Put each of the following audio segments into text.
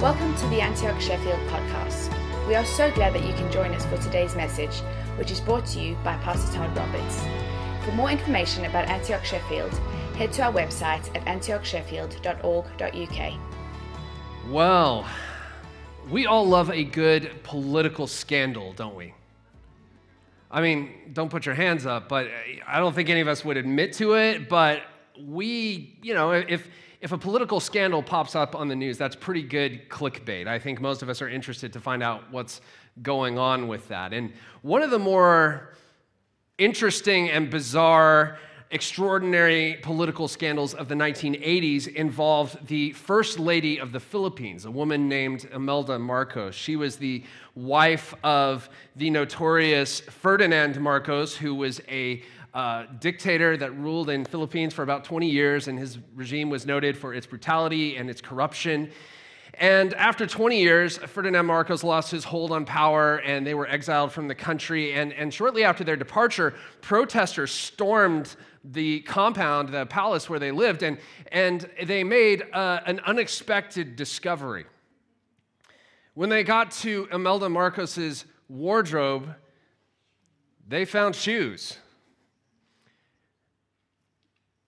Welcome to the Antioch Sheffield podcast. We are so glad that you can join us for today's message, which is brought to you by Pastor Todd Roberts. For more information about Antioch Sheffield, head to our website at antiochsheffield.org.uk. Well, we all love a good political scandal, don't we? I mean, don't put your hands up, but I don't think any of us would admit to it, but we, you know, if if a political scandal pops up on the news, that's pretty good clickbait. I think most of us are interested to find out what's going on with that. And one of the more interesting and bizarre, extraordinary political scandals of the 1980s involved the first lady of the Philippines, a woman named Imelda Marcos. She was the wife of the notorious Ferdinand Marcos, who was a uh, dictator that ruled in Philippines for about 20 years, and his regime was noted for its brutality and its corruption. And after 20 years, Ferdinand Marcos lost his hold on power and they were exiled from the country. And, and shortly after their departure, protesters stormed the compound, the palace where they lived, and, and they made uh, an unexpected discovery. When they got to Imelda Marcos's wardrobe, they found shoes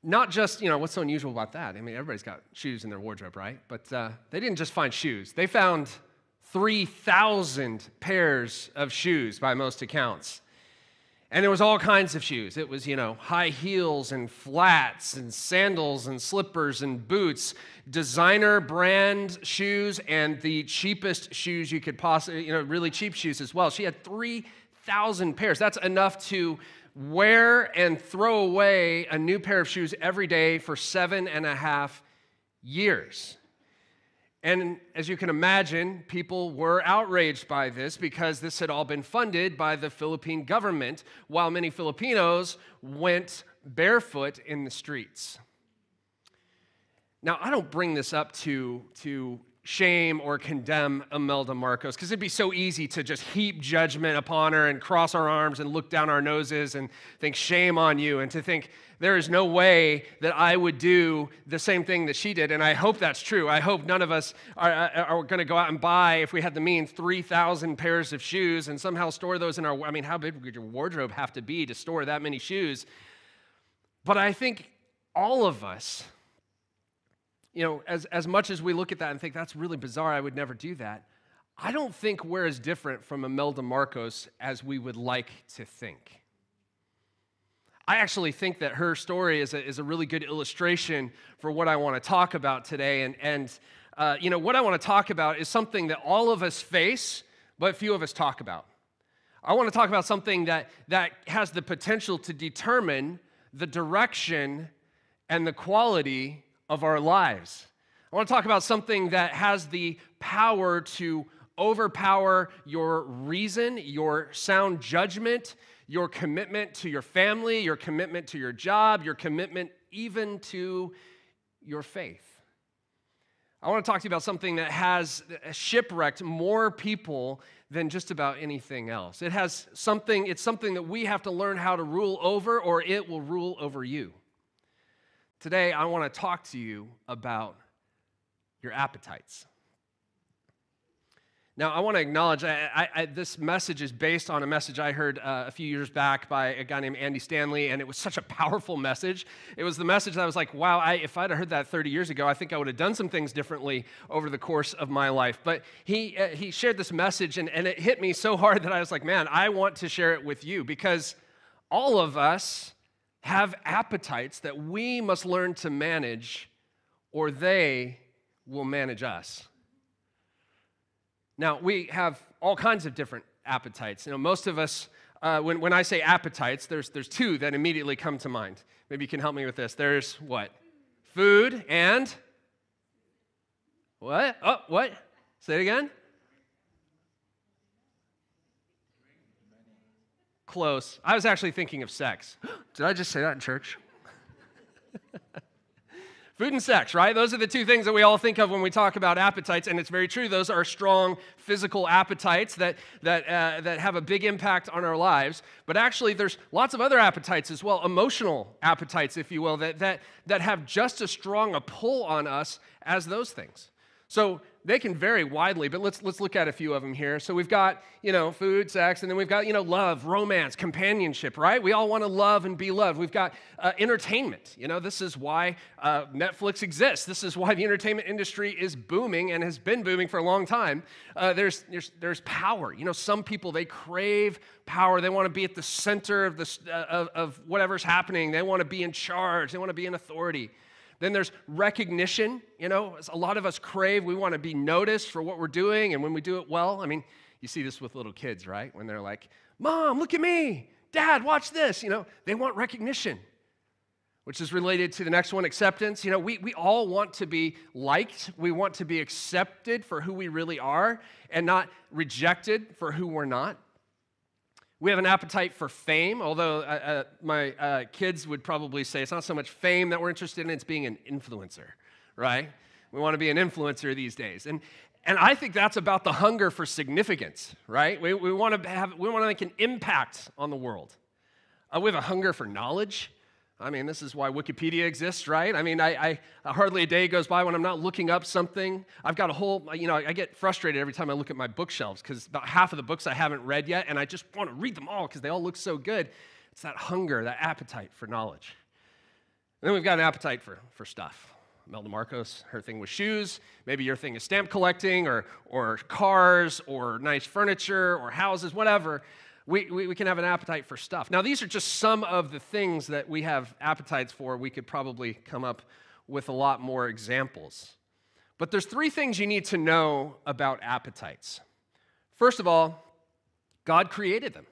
not just, you know, what's so unusual about that? I mean, everybody's got shoes in their wardrobe, right? But uh, they didn't just find shoes, they found 3,000 pairs of shoes by most accounts. And there was all kinds of shoes. It was, you know, high heels and flats and sandals and slippers and boots, designer brand shoes and the cheapest shoes you could possibly, you know, really cheap shoes as well. She had 3,000 pairs. That's enough to wear and throw away a new pair of shoes every day for seven and a half years. And as you can imagine, people were outraged by this because this had all been funded by the Philippine government, while many Filipinos went barefoot in the streets. Now, I don't bring this up to, to shame or condemn Imelda Marcos because it'd be so easy to just heap judgment upon her and cross our arms and look down our noses and think shame on you and to think there is no way that I would do the same thing that she did. And I hope that's true. I hope none of us are, are going to go out and buy, if we had the means, 3,000 pairs of shoes and somehow store those in our. I mean, how big would your wardrobe have to be to store that many shoes? But I think all of us you know, as, as much as we look at that and think that's really bizarre, I would never do that, I don't think we're as different from Imelda Marcos as we would like to think. I actually think that her story is a, is a really good illustration for what I want to talk about today. And, and uh, you know, what I want to talk about is something that all of us face, but few of us talk about. I want to talk about something that, that has the potential to determine the direction and the quality of our lives. I want to talk about something that has the power to overpower your reason, your sound judgment, your commitment to your family, your commitment to your job, your commitment even to your faith. I want to talk to you about something that has shipwrecked more people than just about anything else. It has something, it's something that we have to learn how to rule over, or it will rule over you. Today, I want to talk to you about your appetites. Now, I want to acknowledge I, I, I, this message is based on a message I heard uh, a few years back by a guy named Andy Stanley, and it was such a powerful message. It was the message that I was like, wow, if I'd heard that 30 years ago, I think I would have done some things differently over the course of my life. But he, uh, he shared this message, and, and it hit me so hard that I was like, man, I want to share it with you because all of us have appetites that we must learn to manage, or they will manage us. Now, we have all kinds of different appetites. You know, most of us, uh, when, when I say appetites, there's, there's two that immediately come to mind. Maybe you can help me with this. There's what? Food and what? Oh, what? Say it again. Close. I was actually thinking of sex. Did I just say that in church? Food and sex, right? Those are the two things that we all think of when we talk about appetites, and it's very true. Those are strong physical appetites that, that, uh, that have a big impact on our lives. But actually, there's lots of other appetites as well, emotional appetites, if you will, that, that, that have just as strong a pull on us as those things. So, they can vary widely, but let's, let's look at a few of them here. So we've got, you know, food, sex, and then we've got, you know, love, romance, companionship, right? We all want to love and be loved. We've got uh, entertainment. You know, this is why uh, Netflix exists. This is why the entertainment industry is booming and has been booming for a long time. Uh, there's, there's, there's power. You know, some people, they crave power. They want to be at the center of, the, uh, of, of whatever's happening. They want to be in charge. They want to be in authority. Then there's recognition. You know, a lot of us crave, we want to be noticed for what we're doing, and when we do it well, I mean, you see this with little kids, right? When they're like, Mom, look at me. Dad, watch this. You know, they want recognition, which is related to the next one acceptance. You know, we, we all want to be liked, we want to be accepted for who we really are and not rejected for who we're not. We have an appetite for fame, although uh, uh, my uh, kids would probably say it's not so much fame that we're interested in, it's being an influencer, right? We want to be an influencer these days. And, and I think that's about the hunger for significance, right? We, we, want, to have, we want to make an impact on the world. Uh, we have a hunger for knowledge. I mean, this is why Wikipedia exists, right? I mean, I, I, hardly a day goes by when I'm not looking up something. I've got a whole, you know, I get frustrated every time I look at my bookshelves because about half of the books I haven't read yet, and I just want to read them all because they all look so good. It's that hunger, that appetite for knowledge. And then we've got an appetite for, for stuff. Melda Marcos, her thing was shoes. Maybe your thing is stamp collecting or, or cars or nice furniture or houses, whatever we, we, we, can have an appetite for stuff. Now, these are just some of the things that we have appetites for. We could probably come up with a lot more examples. But there's three things you need to know about appetites. First of all, God created them.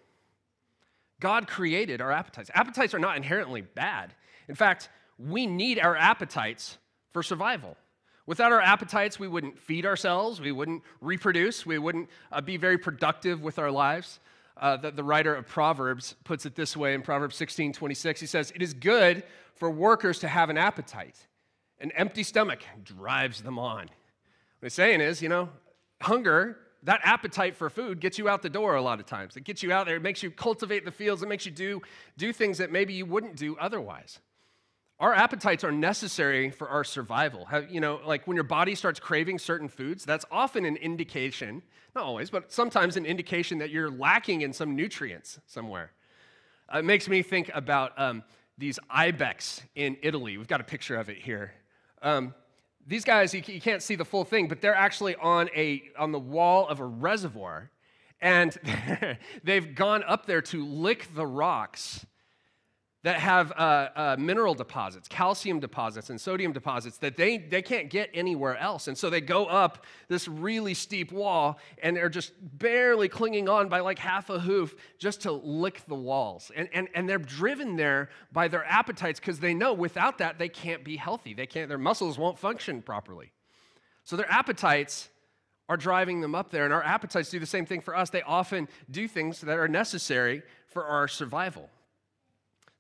God created our appetites. Appetites are not inherently bad. In fact, we need our appetites for survival. Without our appetites, we wouldn't feed ourselves, we wouldn't reproduce, we wouldn't uh, be very productive with our lives uh, the, the writer of Proverbs puts it this way in Proverbs 16 26. He says, It is good for workers to have an appetite. An empty stomach drives them on. What he's saying is, you know, hunger, that appetite for food gets you out the door a lot of times. It gets you out there, it makes you cultivate the fields, it makes you do, do things that maybe you wouldn't do otherwise. Our appetites are necessary for our survival. You know, like when your body starts craving certain foods, that's often an indication, not always, but sometimes an indication that you're lacking in some nutrients somewhere. Uh, it makes me think about um, these ibex in Italy. We've got a picture of it here. Um, these guys, you, you can't see the full thing, but they're actually on, a, on the wall of a reservoir, and they've gone up there to lick the rocks that have uh, uh, mineral deposits, calcium deposits, and sodium deposits that they, they can't get anywhere else. And so they go up this really steep wall and they're just barely clinging on by like half a hoof just to lick the walls. And, and, and they're driven there by their appetites because they know without that they can't be healthy. They can't, their muscles won't function properly. So their appetites are driving them up there. And our appetites do the same thing for us. They often do things that are necessary for our survival.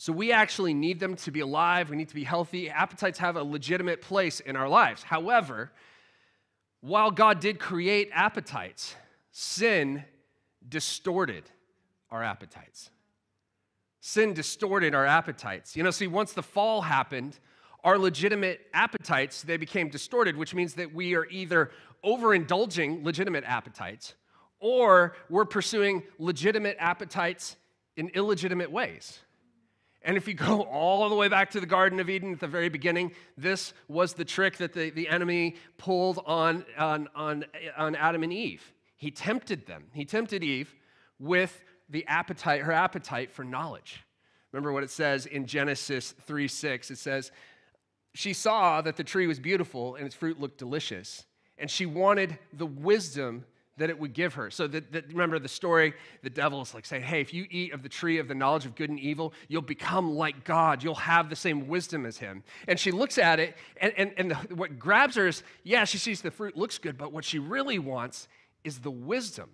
So we actually need them to be alive. We need to be healthy. Appetites have a legitimate place in our lives. However, while God did create appetites, sin distorted our appetites. Sin distorted our appetites. You know, see, once the fall happened, our legitimate appetites they became distorted, which means that we are either overindulging legitimate appetites or we're pursuing legitimate appetites in illegitimate ways. And if you go all the way back to the Garden of Eden at the very beginning, this was the trick that the, the enemy pulled on, on, on, on Adam and Eve. He tempted them. He tempted Eve with the appetite, her appetite for knowledge. Remember what it says in Genesis 3 6. It says, She saw that the tree was beautiful and its fruit looked delicious, and she wanted the wisdom that it would give her. So that, that, remember the story, the devil is like saying, hey, if you eat of the tree of the knowledge of good and evil, you'll become like God. You'll have the same wisdom as him. And she looks at it, and, and, and the, what grabs her is, yeah, she sees the fruit looks good, but what she really wants is the wisdom.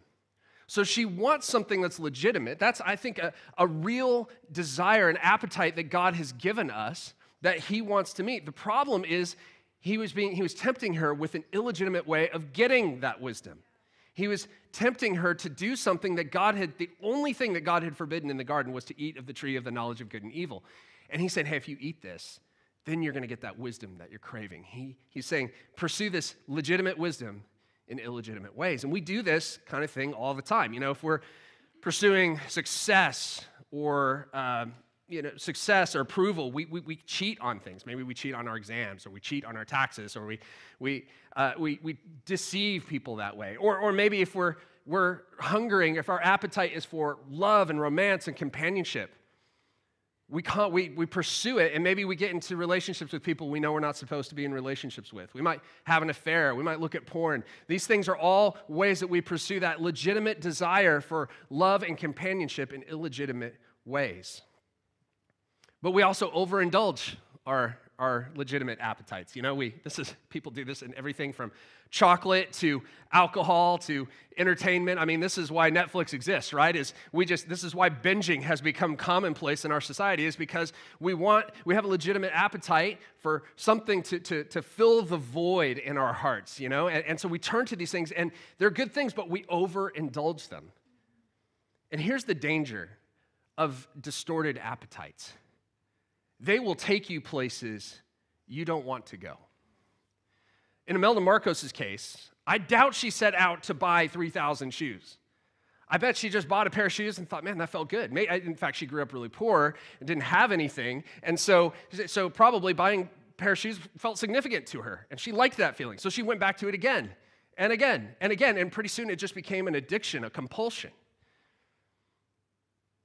So she wants something that's legitimate. That's, I think, a, a real desire, and appetite that God has given us that he wants to meet. The problem is he was being he was tempting her with an illegitimate way of getting that wisdom. He was tempting her to do something that God had, the only thing that God had forbidden in the garden was to eat of the tree of the knowledge of good and evil. And he said, Hey, if you eat this, then you're going to get that wisdom that you're craving. He, he's saying, Pursue this legitimate wisdom, in illegitimate ways. And we do this kind of thing all the time. You know, if we're pursuing success or um, you know, success or approval, we, we, we, cheat on things. Maybe we cheat on our exams, or we cheat on our taxes, or we, we, uh, we, we deceive people that way. Or, or maybe if we're, we're hungering, if our appetite is for love and romance and companionship, we, can't, we, we pursue it, and maybe we get into relationships with people we know we're not supposed to be in relationships with. We might have an affair. We might look at porn. These things are all ways that we pursue that legitimate desire for love and companionship in illegitimate ways. But we also overindulge our, our legitimate appetites. You know, we, this is, people do this in everything from chocolate to alcohol to entertainment. I mean, this is why Netflix exists, right? Is we just, this is why binging has become commonplace in our society is because we want, we have a legitimate appetite for something to, to, to fill the void in our hearts, you know? And, and so we turn to these things and they're good things, but we overindulge them. And here's the danger of distorted appetites they will take you places you don't want to go. In Imelda Marcos's case, I doubt she set out to buy 3,000 shoes. I bet she just bought a pair of shoes and thought, man, that felt good. In fact, she grew up really poor and didn't have anything. And so, so probably buying a pair of shoes felt significant to her. And she liked that feeling. So she went back to it again and again and again. And pretty soon it just became an addiction, a compulsion.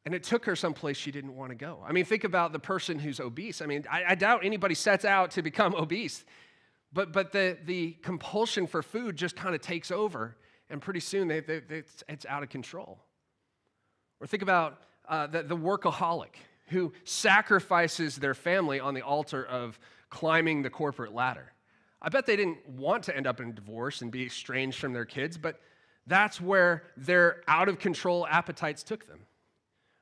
And it took her someplace she didn't want to go. I mean, think about the person who's obese. I mean, I, I doubt anybody sets out to become obese, but, but the, the compulsion for food just kind of takes over, and pretty soon they, they, they, it's, it's, out of control. Or think about uh, the, the workaholic who sacrifices their family on the altar of climbing the corporate ladder. I bet they didn't want to end up in a divorce and be estranged from their kids, but that's where their out of control appetites took them.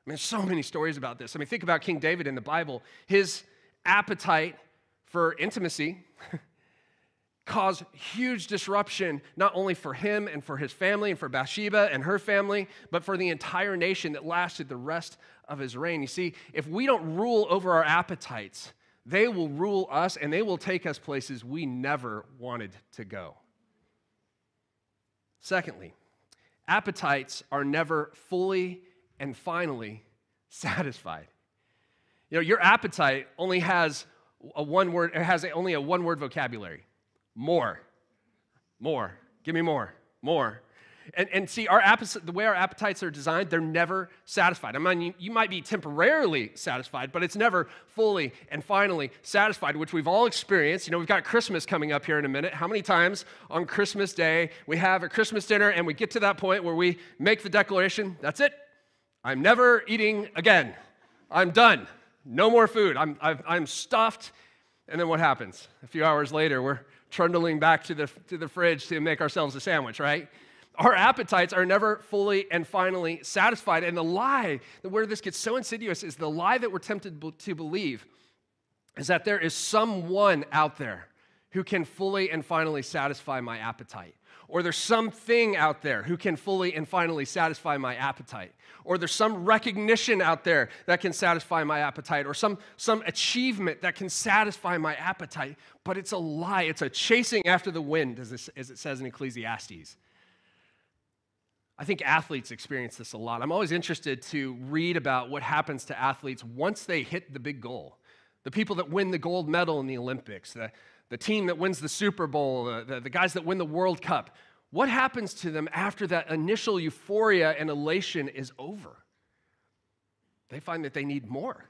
There's so many stories about this. I mean, think about King David in the Bible. His appetite for intimacy caused huge disruption, not only for him and for his family and for Bathsheba and her family, but for the entire nation that lasted the rest of his reign. You see, if we don't rule over our appetites, they will rule us and they will take us places we never wanted to go. Secondly, appetites are never fully and finally satisfied. You know, your appetite only has a one word, it has only a one word vocabulary. More. More. Give me more. More. And, and see, our appetite, the way our appetites are designed, they're never satisfied. I mean, you, you might be temporarily satisfied, but it's never fully and finally satisfied, which we've all experienced. You know, we've got Christmas coming up here in a minute. How many times on Christmas Day we have a Christmas dinner and we get to that point where we make the declaration, that's it, I'm never eating again. I'm done. No more food. I'm, i am stuffed. And then what happens? A few hours later, we're trundling back to the, to the fridge to make ourselves a sandwich, right? Our appetites are never fully and finally satisfied. And the lie, where this gets so insidious, is the lie that we're tempted to believe is that there is someone out there who can fully and finally satisfy my appetite or there's something out there who can fully and finally satisfy my appetite, or there's some recognition out there that can satisfy my appetite, or some, some achievement that can satisfy my appetite. But it's a lie, it's a chasing after the wind, as, this, as it says in Ecclesiastes. I think athletes experience this a lot. I'm always interested to read about what happens to athletes once they hit the big goal. The people that win the gold medal in the Olympics, the, the team that wins the Super Bowl, the, the, guys that win the World Cup, what happens to them after that initial euphoria and elation is over? They find that they need more.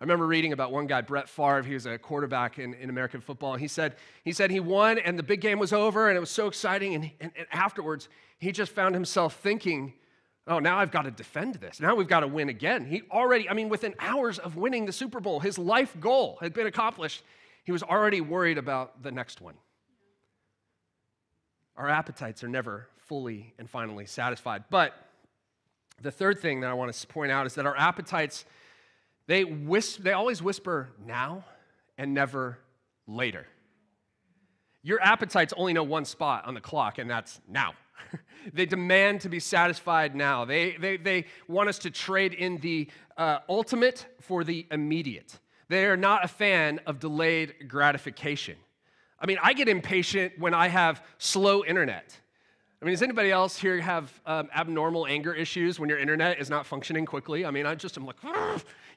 I remember reading about one guy, Brett Favre. He was a quarterback in, in American football. He said, he said he won and the big game was over and it was so exciting. And, and, and afterwards, he just found himself thinking, oh, now I've got to defend this. Now we've got to win again. He already, I mean, within hours of winning the Super Bowl, his life goal had been accomplished. He was already worried about the next one. Our appetites are never fully and finally satisfied. But the third thing that I want to point out is that our appetites, they, whisper, they always whisper now and never later. Your appetites only know one spot on the clock, and that's now. they demand to be satisfied now. They, they, they want us to trade in the uh, ultimate for the immediate. They are not a fan of delayed gratification. I mean, I get impatient when I have slow internet. I mean, does anybody else here have um, abnormal anger issues when your internet is not functioning quickly? I mean, I just am like,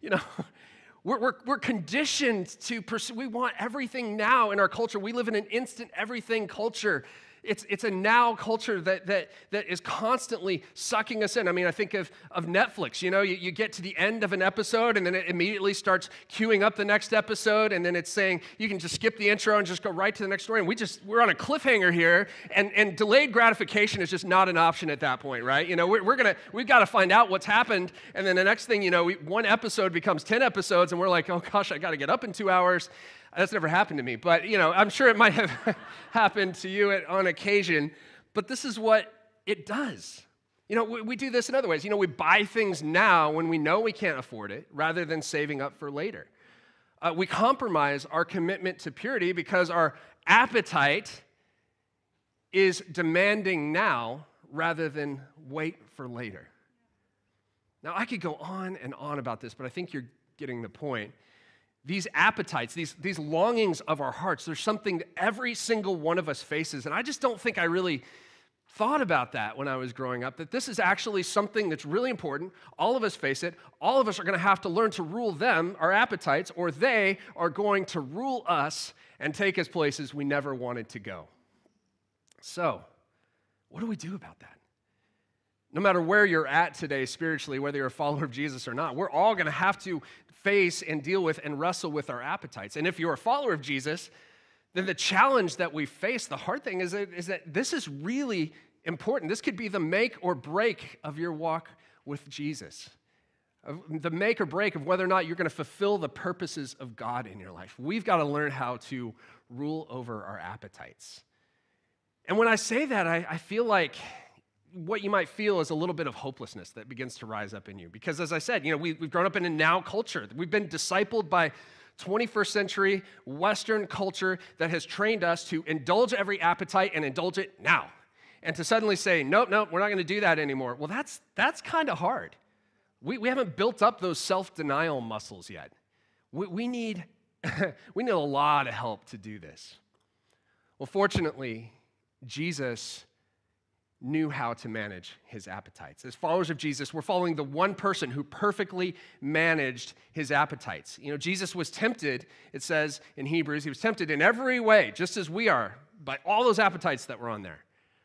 you know, we're, we're, we're conditioned to pursue, we want everything now in our culture. We live in an instant everything culture it's, it's a now culture that, that, that is constantly sucking us in. I mean, I think of, of Netflix. You know, you, you get to the end of an episode and then it immediately starts queuing up the next episode. And then it's saying you can just skip the intro and just go right to the next story. And we just, we're on a cliffhanger here. And, and delayed gratification is just not an option at that point, right? You know, we're, we're to, we've got to find out what's happened. And then the next thing, you know, we, one episode becomes 10 episodes and we're like, oh gosh, I got to get up in two hours. That's never happened to me, but you know, I'm sure it might have happened to you at, on occasion. But this is what it does. You know, we, we, do this in other ways. You know, we buy things now when we know we can't afford it rather than saving up for later. Uh, we compromise our commitment to purity because our appetite is demanding now rather than wait for later. Now, I could go on and on about this, but I think you're getting the point these appetites, these, these longings of our hearts, there's something that every single one of us faces. And I just don't think I really thought about that when I was growing up, that this is actually something that's really important. All of us face it. All of us are going to have to learn to rule them, our appetites, or they are going to rule us and take us places we never wanted to go. So, what do we do about that? No matter where you're at today spiritually, whether you're a follower of Jesus or not, we're all going to have to face and deal with and wrestle with our appetites. And if you're a follower of Jesus, then the challenge that we face, the hard thing is that, is that this is really important. This could be the make or break of your walk with Jesus. Uh, the make or break of whether or not you're going to fulfill the purposes of God in your life. We've got to learn how to rule over our appetites. And when I say that, I, I feel like what you might feel is a little bit of hopelessness that begins to rise up in you. Because as I said, you know, we, have grown up in a now culture. We've been discipled by 21st century Western culture that has trained us to indulge every appetite and indulge it now. And to suddenly say, nope, nope, we're not going to do that anymore. Well, that's, that's kind of hard. We, we haven't built up those self denial muscles yet. We, we, need, we need a lot of help to do this. Well, fortunately, Jesus knew how to manage his appetites. As followers of Jesus, we're following the one person who perfectly managed his appetites. You know, Jesus was tempted, it says in Hebrews, he was tempted in every way, just as we are, by all those appetites that were on there,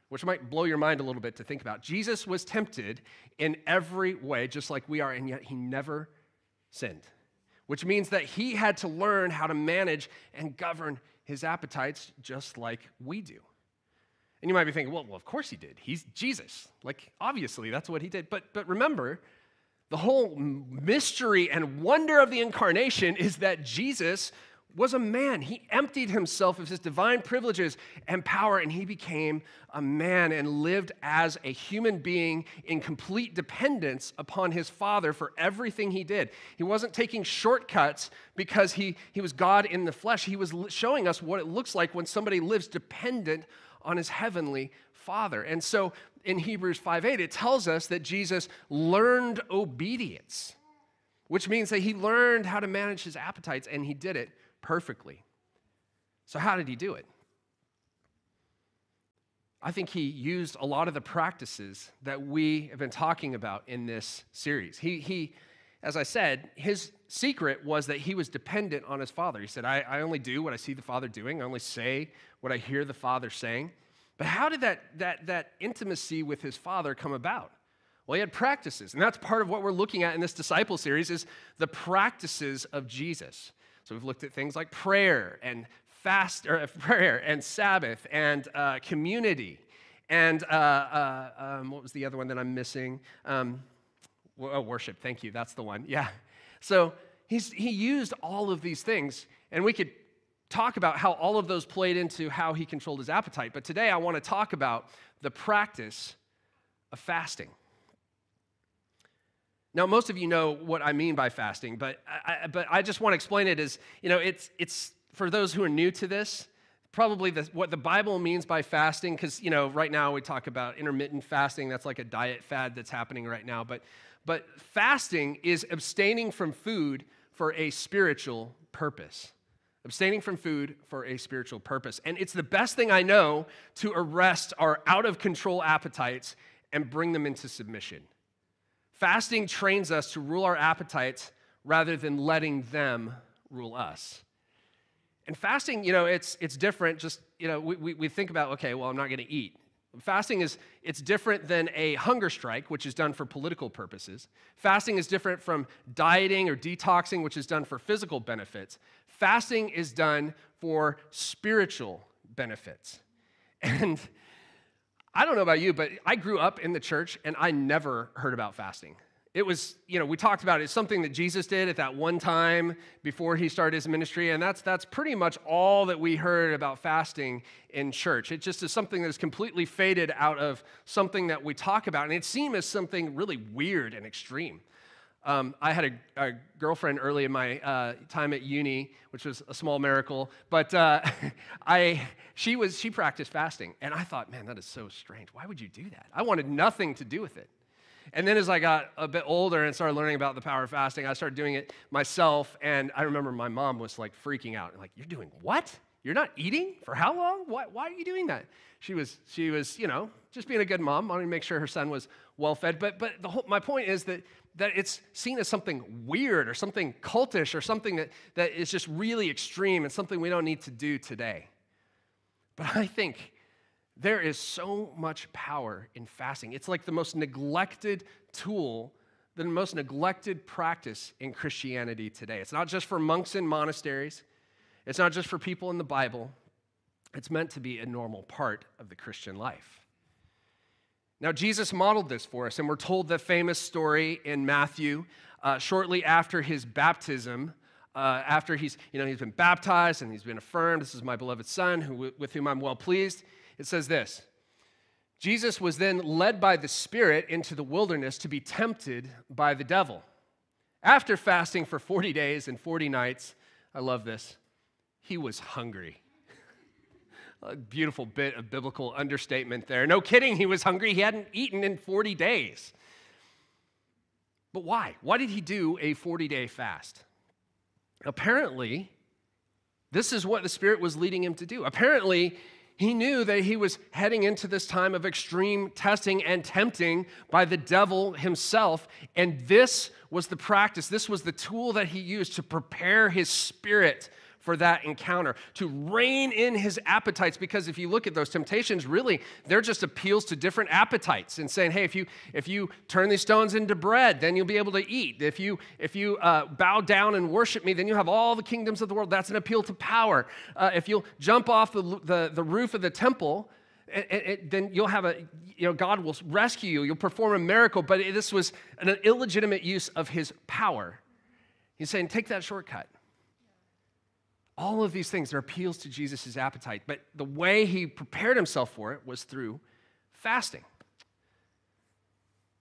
which might blow your mind a little bit to think about. Jesus was tempted in every way, just like we are, and yet he never sinned, which means that he had to learn how to manage and govern his appetites just like we do. And you might be thinking, well, well, of course he did. He's Jesus. Like, obviously, that's what he did. But, but remember, the whole mystery and wonder of the incarnation is that Jesus was a man. He emptied himself of his divine privileges and power, and he became a man and lived as a human being in complete dependence upon his Father for everything he did. He wasn't taking shortcuts because he, he was God in the flesh. He was showing us what it looks like when somebody lives dependent on his heavenly Father. And so in Hebrews 5:8 it tells us that Jesus learned obedience, which means that he learned how to manage his appetites and he did it perfectly. So how did he do it? I think he used a lot of the practices that we have been talking about in this series. He, he as I said, his secret was that he was dependent on his father. He said, I, I only do what I see the father doing, I only say what I hear the father saying. But how did that, that, that intimacy with his father come about? Well, he had practices, and that's part of what we're looking at in this disciple series is the practices of Jesus. So we've looked at things like prayer and fast, or prayer and Sabbath and uh, community and uh, uh, um, what was the other one that I'm missing? Um, oh, worship. Thank you. That's the one. Yeah. So he's, he used all of these things, and we could talk about how all of those played into how he controlled his appetite. But today I want to talk about the practice of fasting. Now, most of you know what I mean by fasting, but I, but I just want to explain it as, you know, it's, it's for those who are new to this, probably the, what the Bible means by fasting, because, you know, right now we talk about intermittent fasting. That's like a diet fad that's happening right now. But, but fasting is abstaining from food for a spiritual purpose. abstaining from food for a spiritual purpose. And it's the best thing I know to arrest our out of control appetites and bring them into submission. Fasting trains us to rule our appetites rather than letting them rule us. And fasting, you know, it's, it's different. Just, you know, we, we, we think about, okay, well, I'm not going to eat. Fasting is it's different than a hunger strike, which is done for political purposes. Fasting is different from dieting or detoxing, which is done for physical benefits. Fasting is done for spiritual benefits. And I don't know about you, but I grew up in the church and I never heard about fasting. It was, you know, we talked about it. It's something that Jesus did at that one time before he started his ministry, and that's that's pretty much all that we heard about fasting in church. It just is something that is completely faded out of something that we talk about, and it seemed as something really weird and extreme. Um, I had a, a, girlfriend early in my uh, time at uni, which was a small miracle, but uh, I, she, was, she practiced fasting. And I thought, man, that is so strange. Why would you do that? I wanted nothing to do with it. And then as I got a bit older and started learning about the power of fasting, I started doing it myself. And I remember my mom was like freaking out, like, "You're doing what? You're not eating for how long? Why, why are you doing that?" She was, she was, you know, just being a good mom, wanting to make sure her son was well fed. But, but the whole, my point is that that it's seen as something weird or something cultish or something that, that is just really extreme and something we don't need to do today. But I think there is so much power in fasting. It's like the most neglected tool, the most neglected practice in Christianity today. It's not just for monks in monasteries, it's not just for people in the Bible. It's meant to be a normal part of the Christian life. Now, Jesus modeled this for us, and we're told the famous story in Matthew uh, shortly after his baptism. Uh, after he's, you know, he's been baptized and he's been affirmed, this is my beloved son who, with whom I'm well pleased. It says this Jesus was then led by the Spirit into the wilderness to be tempted by the devil. After fasting for 40 days and 40 nights, I love this, he was hungry. A beautiful bit of biblical understatement there. No kidding, he was hungry. He hadn't eaten in 40 days. But why? Why did he do a 40 day fast? Apparently, this is what the Spirit was leading him to do. Apparently, he knew that he was heading into this time of extreme testing and tempting by the devil himself. And this was the practice, this was the tool that he used to prepare his spirit for that encounter, to rein in his appetites. Because if you look at those temptations, really, they're just appeals to different appetites and saying, hey, if you if you turn these stones into bread, then you'll be able to eat. If you if you uh, bow down and worship me, then you have all the kingdoms of the world. That's an appeal to power. Uh, if you'll jump off the, the, the roof of the temple, it, it, then you'll have a, you know, God will rescue you. You'll perform a miracle. But this was an illegitimate use of his power. He's saying, take that shortcut. All of these things are appeals to Jesus' appetite, but the way he prepared himself for it was through fasting.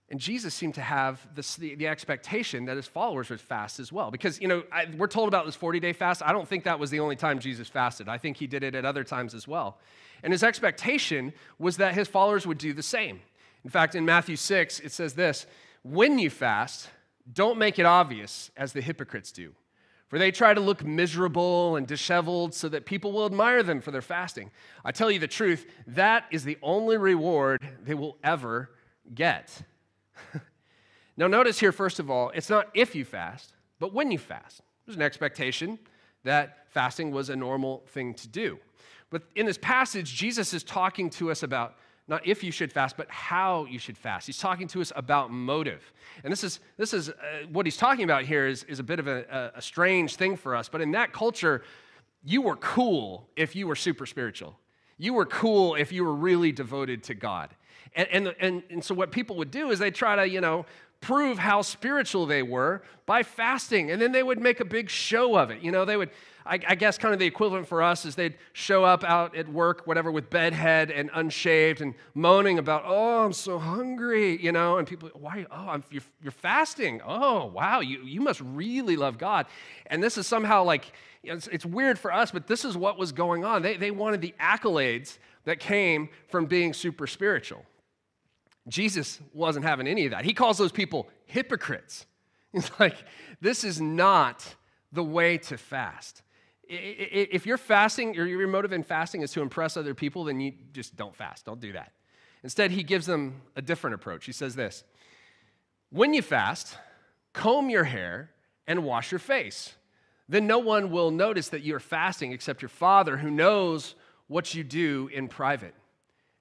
And Jesus seemed to have this, the, the, expectation that his followers would fast as well. Because, you know, I, we're told about this 40 day fast. I don't think that was the only time Jesus fasted. I think he did it at other times as well. And his expectation was that his followers would do the same. In fact, in Matthew 6, it says this When you fast, don't make it obvious as the hypocrites do for they try to look miserable and disheveled so that people will admire them for their fasting. I tell you the truth, that is the only reward they will ever get. now, notice here, first of all, it's not if you fast, but when you fast. There's an expectation that fasting was a normal thing to do. But in this passage, Jesus is talking to us about not if you should fast, but how you should fast. He's talking to us about motive. And this is, this is uh, what he's talking about here is, is a bit of a, a strange thing for us. But in that culture, you were cool if you were super spiritual. You were cool if you were really devoted to God. And, and, and, and so what people would do is they try to, you know, prove how spiritual they were by fasting. And then they would make a big show of it. You know, they would, I, I, guess, kind of the equivalent for us is they'd show up out at work, whatever, with bedhead and unshaved and moaning about, oh, I'm so hungry, you know, and people, why? Oh, I'm, you're, you're fasting. Oh, wow, you, you must really love God. And this is somehow like, it's, it's weird for us, but this is what was going on. They, they wanted the accolades that came from being super spiritual. Jesus wasn't having any of that. He calls those people hypocrites. He's like, this is not the way to fast. if you're fasting, or your motive in fasting is to impress other people, then you just don't fast. Don't do that. Instead, he gives them a different approach. He says this When you fast, comb your hair and wash your face. Then no one will notice that you are fasting except your Father who knows what you do in private.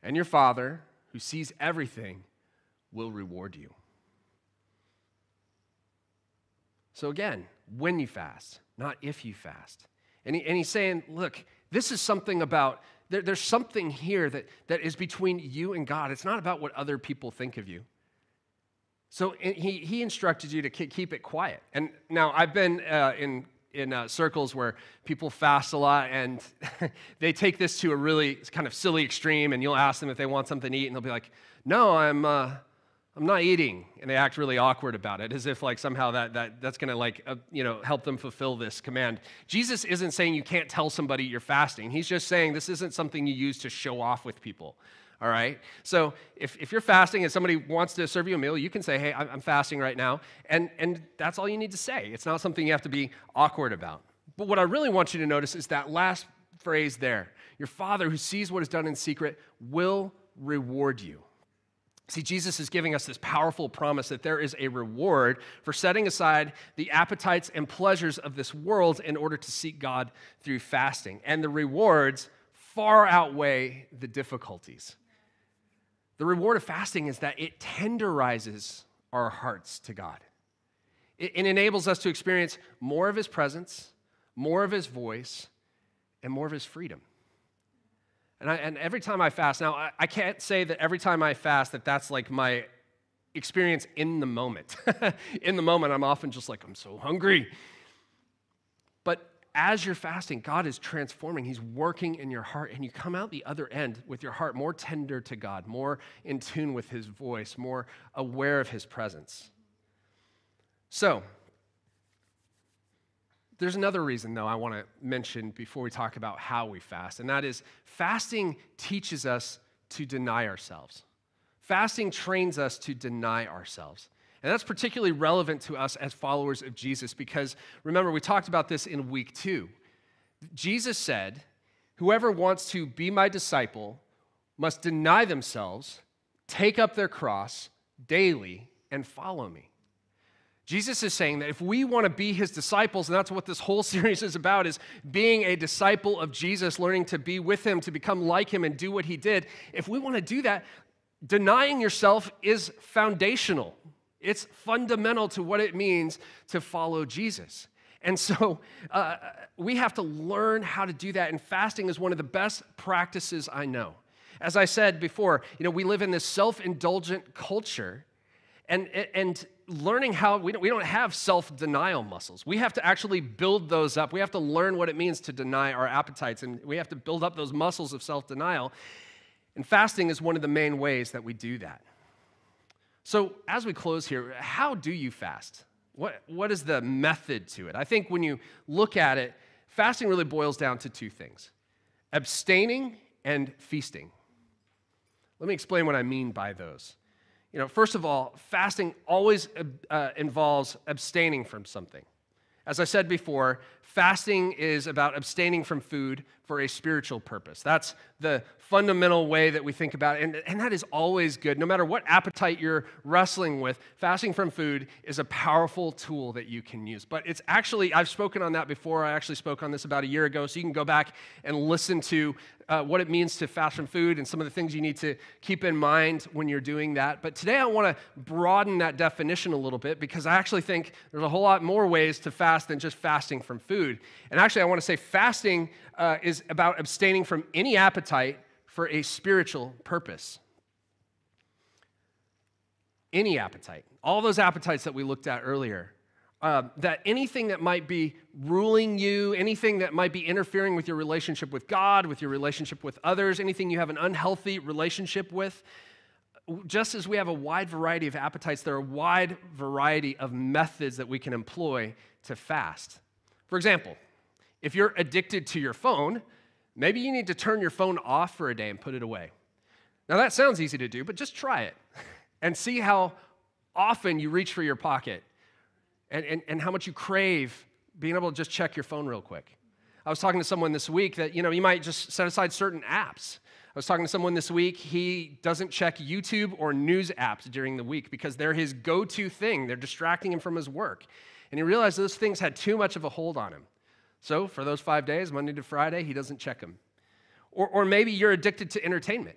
And your Father, who sees everything, will reward you. So, again, when you fast, not if you fast. And, he, and he's saying, look, this is something about, there, there's something here that, that is between you and God. It's not about what other people think of you. So he, he instructed you to keep it quiet. And now I've been uh, in, in uh, circles where people fast a lot and they take this to a really kind of silly extreme, and you'll ask them if they want something to eat, and they'll be like, No, I'm, uh, I'm not eating. And they act really awkward about it, as if like somehow that, that, that's going to like, uh, you know, help them fulfill this command. Jesus isn't saying you can't tell somebody you're fasting. He's just saying this isn't something you use to show off with people. All right? So if, if you're fasting and somebody wants to serve you a meal, you can say, hey, I'm fasting right now. And, and that's all you need to say. It's not something you have to be awkward about. But what I really want you to notice is that last phrase there Your Father who sees what is done in secret will reward you. See, Jesus is giving us this powerful promise that there is a reward for setting aside the appetites and pleasures of this world in order to seek God through fasting. And the rewards far outweigh the difficulties. The reward of fasting is that it tenderizes our hearts to God. It, it enables us to experience more of His presence, more of His voice, and more of His freedom. And, I, and every time I fast, now I, I can't say that every time I fast that that's like my experience in the moment. in the moment, I'm often just like, I'm so hungry. As you're fasting, God is transforming. He's working in your heart, and you come out the other end with your heart more tender to God, more in tune with His voice, more aware of His presence. So, there's another reason, though, I want to mention before we talk about how we fast, and that is fasting teaches us to deny ourselves. Fasting trains us to deny ourselves. And that's particularly relevant to us as followers of Jesus because remember, we talked about this in week two. Jesus said, Whoever wants to be my disciple must deny themselves, take up their cross daily, and follow me. Jesus is saying that if we want to be his disciples, and that's what this whole series is about, is being a disciple of Jesus, learning to be with him, to become like him and do what he did. If we want to do that, denying yourself is foundational. It's fundamental to what it means to follow Jesus. And so uh, we have to learn how to do that. And fasting is one of the best practices I know. As I said before, you know, we live in this self indulgent culture. And, and learning how we don't, we don't have self denial muscles. We have to actually build those up. We have to learn what it means to deny our appetites, and we have to build up those muscles of self denial. And fasting is one of the main ways that we do that. So, as we close here, how do you fast? What, what is the method to it? I think when you look at it, fasting really boils down to two things abstaining and feasting. Let me explain what I mean by those. You know, first of all, fasting always uh, involves abstaining from something. As I said before, fasting is about abstaining from food for a spiritual purpose. That's the fundamental way that we think about it. And, and that is always good. No matter what appetite you're wrestling with, fasting from food is a powerful tool that you can use. But it's actually, I've spoken on that before. I actually spoke on this about a year ago. So you can go back and listen to uh, what it means to fast from food and some of the things you need to keep in mind when you're doing that. But today I want to broaden that definition a little bit because I actually think there's a whole lot more ways to fast than just fasting from food. And actually, I want to say fasting uh, is about abstaining from any appetite for a spiritual purpose. Any appetite, all those appetites that we looked at earlier, uh, that anything that might be ruling you, anything that might be interfering with your relationship with God, with your relationship with others, anything you have an unhealthy relationship with, just as we have a wide variety of appetites, there are a wide variety of methods that we can employ to fast. For example, if you're addicted to your phone, Maybe you need to turn your phone off for a day and put it away. Now, that sounds easy to do, but just try it and see how often you reach for your pocket and, and, and how much you crave being able to just check your phone real quick. I was talking to someone this week that, you know, you might just set aside certain apps. I was talking to someone this week, he doesn't check YouTube or news apps during the week because they're his go to thing. They're distracting him from his work. And he realized those things had too much of a hold on him. So for those five days, Monday to Friday, he doesn't check them. Or, or maybe you're addicted to entertainment.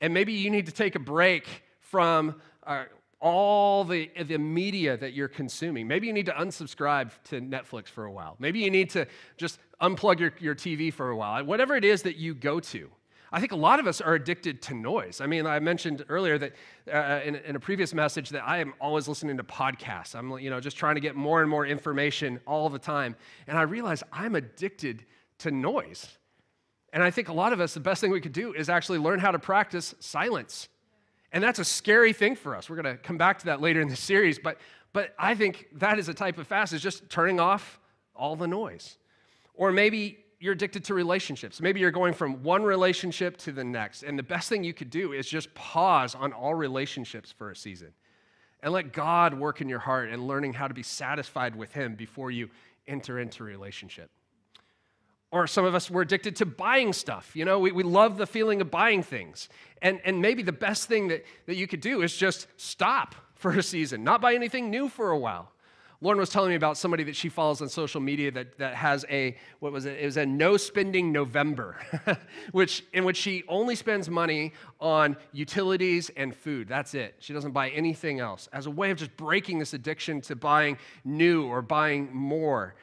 And maybe you need to take a break from uh, all the, the media that you're consuming. Maybe you need to unsubscribe to Netflix for a while. Maybe you need to just unplug your, your TV for a while. Whatever it is that you go to. I think a lot of us are addicted to noise. I mean, I mentioned earlier that uh, in, in, a previous message that I am always listening to podcasts. I'm, you know, just trying to get more and more information all the time. And I realize I'm addicted to noise. And I think a lot of us, the best thing we could do is actually learn how to practice silence. And that's a scary thing for us. We're going to come back to that later in the series. But, but I think that is a type of fast, is just turning off all the noise. Or maybe you're addicted to relationships. Maybe you're going from one relationship to the next. And the best thing you could do is just pause on all relationships for a season and let God work in your heart and learning how to be satisfied with Him before you enter into a relationship. Or some of us were addicted to buying stuff. You know, we, we love the feeling of buying things. And, and maybe the best thing that, that you could do is just stop for a season, not buy anything new for a while. Lauren was telling me about somebody that she follows on social media that, that has a, what was it? It was a no spending November, which, in which she only spends money on utilities and food. That's it. She doesn't buy anything else as a way of just breaking this addiction to buying new or buying more.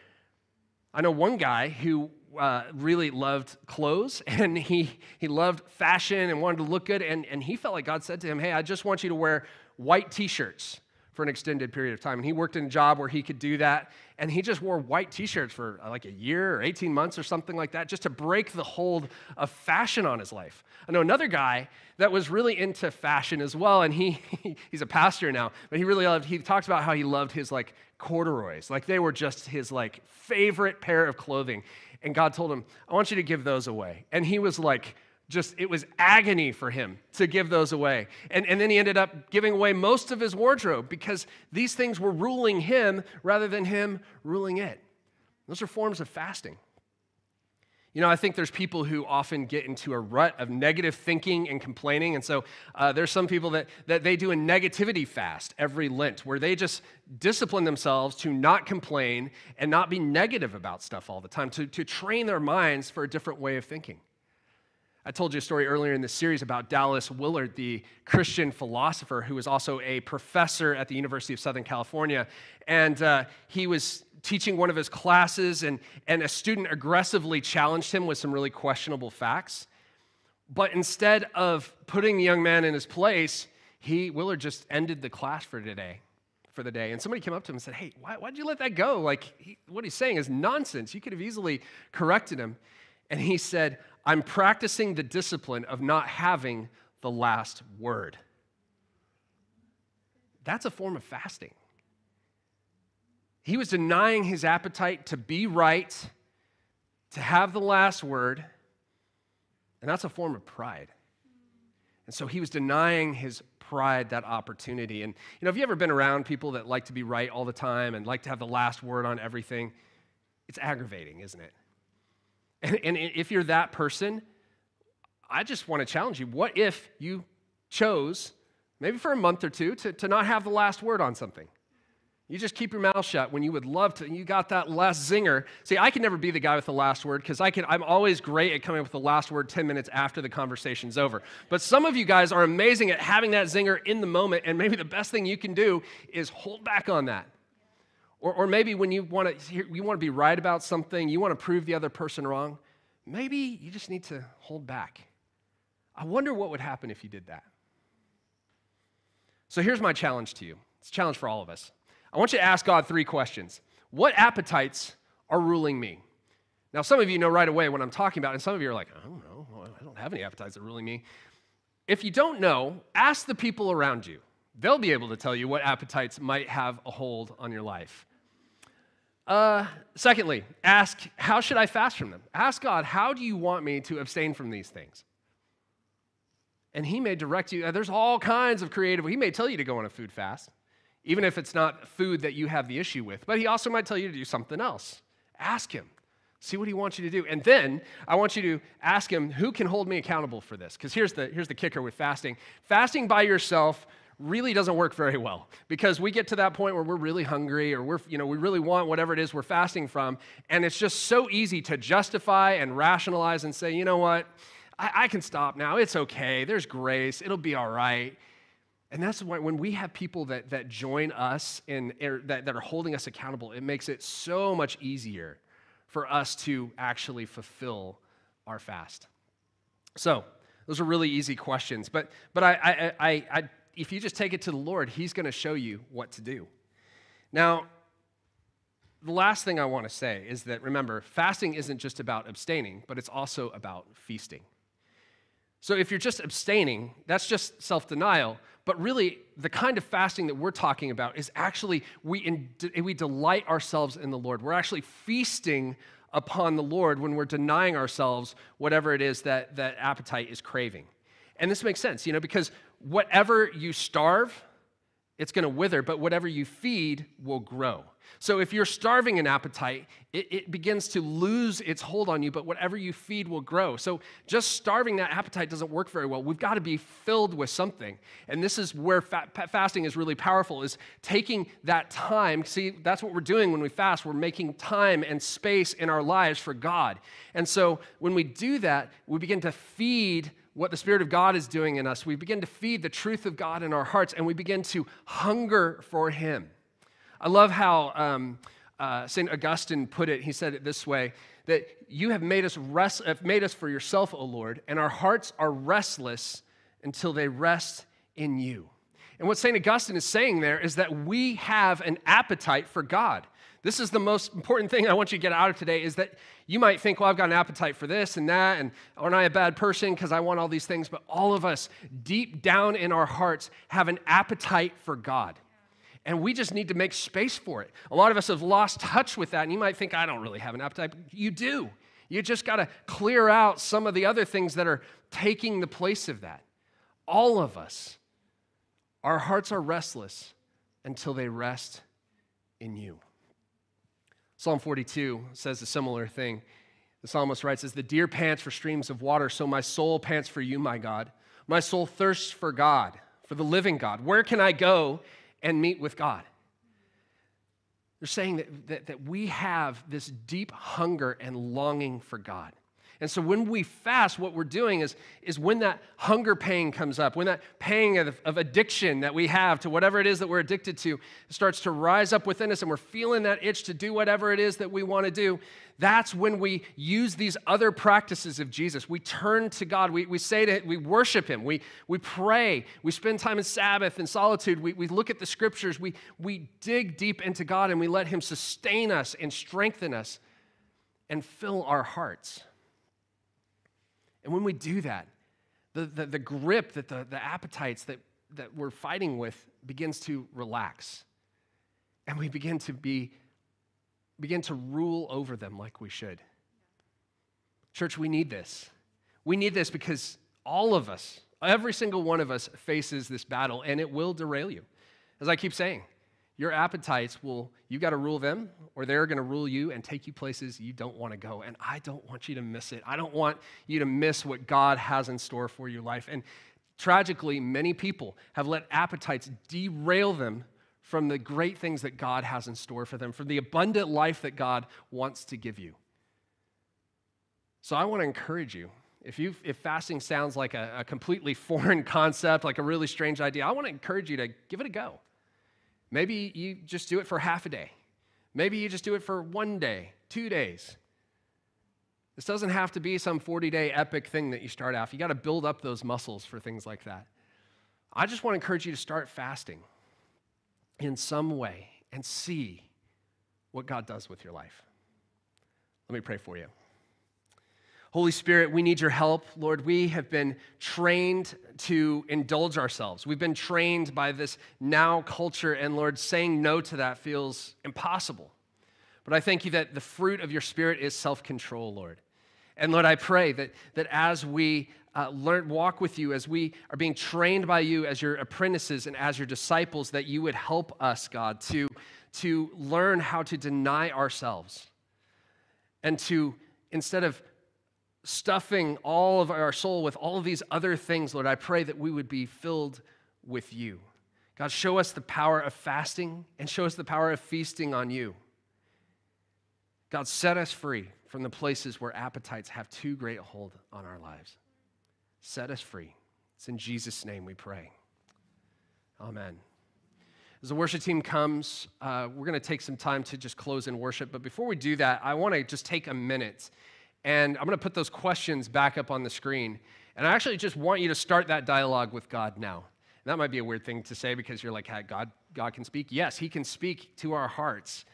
I know one guy who uh, really loved clothes and he, he loved fashion and wanted to look good. And, and he felt like God said to him, Hey, I just want you to wear white t shirts for an extended period of time. And he worked in a job where he could do that. And he just wore white t shirts for uh, like a year or 18 months or something like that, just to break the hold of fashion on his life. I know another guy that was really into fashion as well. And he, he's a pastor now, but he really loved, he talks about how he loved his like corduroys. Like they were just his like favorite pair of clothing. And God told him, I want you to give those away. And he was like, just it was agony for him to give those away. And, and then he ended up giving away most of his wardrobe because these things were ruling him rather than him ruling it. Those are forms of fasting. You know, I think there's people who often get into a rut of negative thinking and complaining. And so uh, there's some people that, that they do a negativity fast every Lent where they just discipline themselves to not complain and not be negative about stuff all the time, to, to train their minds for a different way of thinking. I told you a story earlier in this series about Dallas Willard, the Christian philosopher who was also a professor at the University of Southern California. And uh, he was teaching one of his classes, and, and a student aggressively challenged him with some really questionable facts. But instead of putting the young man in his place, he, Willard, just ended the class for today, for the day. And somebody came up to him and said, Hey, why, why'd you let that go? Like, he, what he's saying is nonsense. You could have easily corrected him. And he said, I'm practicing the discipline of not having the last word. That's a form of fasting. He was denying his appetite to be right, to have the last word, and that's a form of pride. And so he was denying his pride that opportunity. And you know, have you ever been around people that like to be right all the time and like to have the last word on everything? It's aggravating, isn't it? And, if you're that person, I just want to challenge you. What if you chose, maybe for a month or two, to, to not have the last word on something? You just keep your mouth shut when you would love to. You got that last zinger. See, I can never be the guy with the last word because I can. I'm always great at coming up with the last word 10 minutes after the conversation's over. But some of you guys are amazing at having that zinger in the moment, and maybe the best thing you can do is hold back on that. Or, or maybe when you want to you want to be right about something, you want to prove the other person wrong, maybe you just need to hold back. I wonder what would happen if you did that. So here's my challenge to you. It's a challenge for all of us. I want you to ask God three questions. What appetites are ruling me? Now, some of you know right away what I'm talking about, and some of you are like, I don't know, I don't have any appetites that are ruling me. If you don't know, ask the people around you. They'll be able to tell you what appetites might have a hold on your life. Uh, secondly, ask, how should I fast from them? Ask God, how do you want me to abstain from these things? And He may direct you. There's all kinds of creative, He may tell you to go on a food fast, even if it's not food that you have the issue with, but He also might tell you to do something else. Ask Him. See what he wants you to do. And then I want you to ask him, who can hold me accountable for this? Because here's the, here's the kicker with fasting fasting by yourself really doesn't work very well because we get to that point where we're really hungry or we're, you know, we really want whatever it is we're fasting from. And it's just so easy to justify and rationalize and say, you know what? I, I can stop now. It's okay. There's grace. It'll be all right. And that's why when we have people that, that join us and er, that, that are holding us accountable, it makes it so much easier for us to actually fulfill our fast. So, those are really easy questions. But, but I, I, I, I if you just take it to the Lord, He's going to show you what to do. Now, the last thing I want to say is that remember, fasting isn't just about abstaining, but it's also about feasting. So if you're just abstaining, that's just self denial. But really, the kind of fasting that we're talking about is actually we, in, we delight ourselves in the Lord. We're actually feasting upon the Lord when we're denying ourselves whatever it is that that appetite is craving. And this makes sense, you know, because whatever you starve, it's going to wither, but whatever you feed will grow. So if you're starving an appetite, it, it, begins to lose its hold on you, but whatever you feed will grow. So just starving that appetite doesn't work very well. We've got to be filled with something. And this is where fa- fasting is really powerful, is taking that time. See, that's what we're doing when we fast. We're making time and space in our lives for God. And so when we do that, we begin to feed what the Spirit of God is doing in us. We begin to feed the truth of God in our hearts and we begin to hunger for Him. I love how um, uh, St. Augustine put it. He said it this way that you have made us, rest, have made us for yourself, O Lord, and our hearts are restless until they rest in you. And what St. Augustine is saying there is that we have an appetite for God. This is the most important thing I want you to get out of today is that you might think, well, I've got an appetite for this and that, and aren't I a bad person because I want all these things? But all of us, deep down in our hearts, have an appetite for God. And we just need to make space for it. A lot of us have lost touch with that, and you might think, I don't really have an appetite. You do. You just got to clear out some of the other things that are taking the place of that. All of us, our hearts are restless until they rest in you. Psalm 42 says a similar thing. The psalmist writes, As the deer pants for streams of water, so my soul pants for you, my God. My soul thirsts for God, for the living God. Where can I go and meet with God? They're saying that, that, that we have this deep hunger and longing for God. And so when we fast, what we're doing is, is when that hunger pain comes up, when that pain of, of addiction that we have to whatever it is that we're addicted to starts to rise up within us and we're feeling that itch to do whatever it is that we want to do, that's when we use these other practices of Jesus. We turn to God. We, we say to we worship Him. We, we pray. We spend time in Sabbath and solitude. We, we look at the scriptures. We, we dig deep into God and we let Him sustain us and strengthen us and fill our hearts. And when we do that, the, the, the grip that the, the appetites that, that we're fighting with begins to relax. And we begin to be begin to rule over them like we should. Church, we need this. We need this because all of us, every single one of us faces this battle and it will derail you. As I keep saying, your appetites will, you got to rule them, or they're going to rule you and take you places you don't want to go. And I don't want you to miss it. I don't want you to miss what God has in store for your life. And tragically, many people have let appetites derail them from the great things that God has in store for them, from the abundant life that God wants to give you. So I want to encourage you. If, you if fasting sounds like a, a completely foreign concept, like a really strange idea, I want to encourage you to give it a go. Maybe you just do it for half a day. Maybe you just do it for one day, two days. This doesn't have to be some 40 day epic thing that you start off. You got to build up those muscles for things like that. I just want to encourage you to start fasting in some way and see what God does with your life. Let me pray for you. Holy Spirit, we need your help. Lord, we have been trained to indulge ourselves. We've been trained by this now culture, and Lord, saying no to that feels impossible. But I thank you that the fruit of your Spirit is self control, Lord. And Lord, I pray that, that as we uh, learn, walk with you, as we are being trained by you as your apprentices and as your disciples, that you would help us, God, to, to learn how to deny ourselves and to, instead of stuffing all of our soul with all of these other things, Lord, I pray that we would be filled with you. God, show us the power of fasting and show us the power of feasting on you. God, set us free from the places where appetites have too great a hold on our lives. Set us free. It's in Jesus' name we pray. Amen. As the worship team comes, uh, we're going to take some time to just close in worship. But before we do that, I want to just take a minute and I'm going to put those questions back up on the screen. And I actually just want you to start that dialogue with God now. And that might be a weird thing to say because you're like, hey, God, God can speak. Yes, He can speak to our hearts.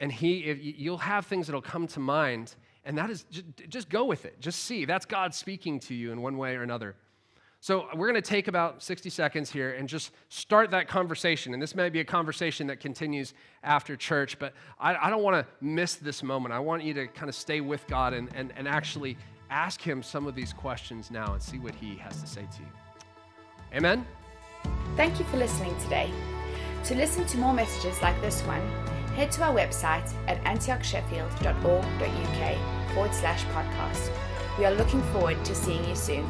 And He, you'll have things that'll come to mind, and that is just, just go with it. Just see. That's God speaking to you in one way or another. So we're going to take about 60 seconds here and just start that conversation. And this may be a conversation that continues after church, but I, I don't want to miss this moment. I want you to kind of stay with God and, and, and actually ask Him some of these questions now and see what He has to say to you. Amen? Thank you for listening today. To listen to more messages like this one, head to our website at antiochsheffield.org.uk forward slash podcast. We are looking forward to seeing you soon.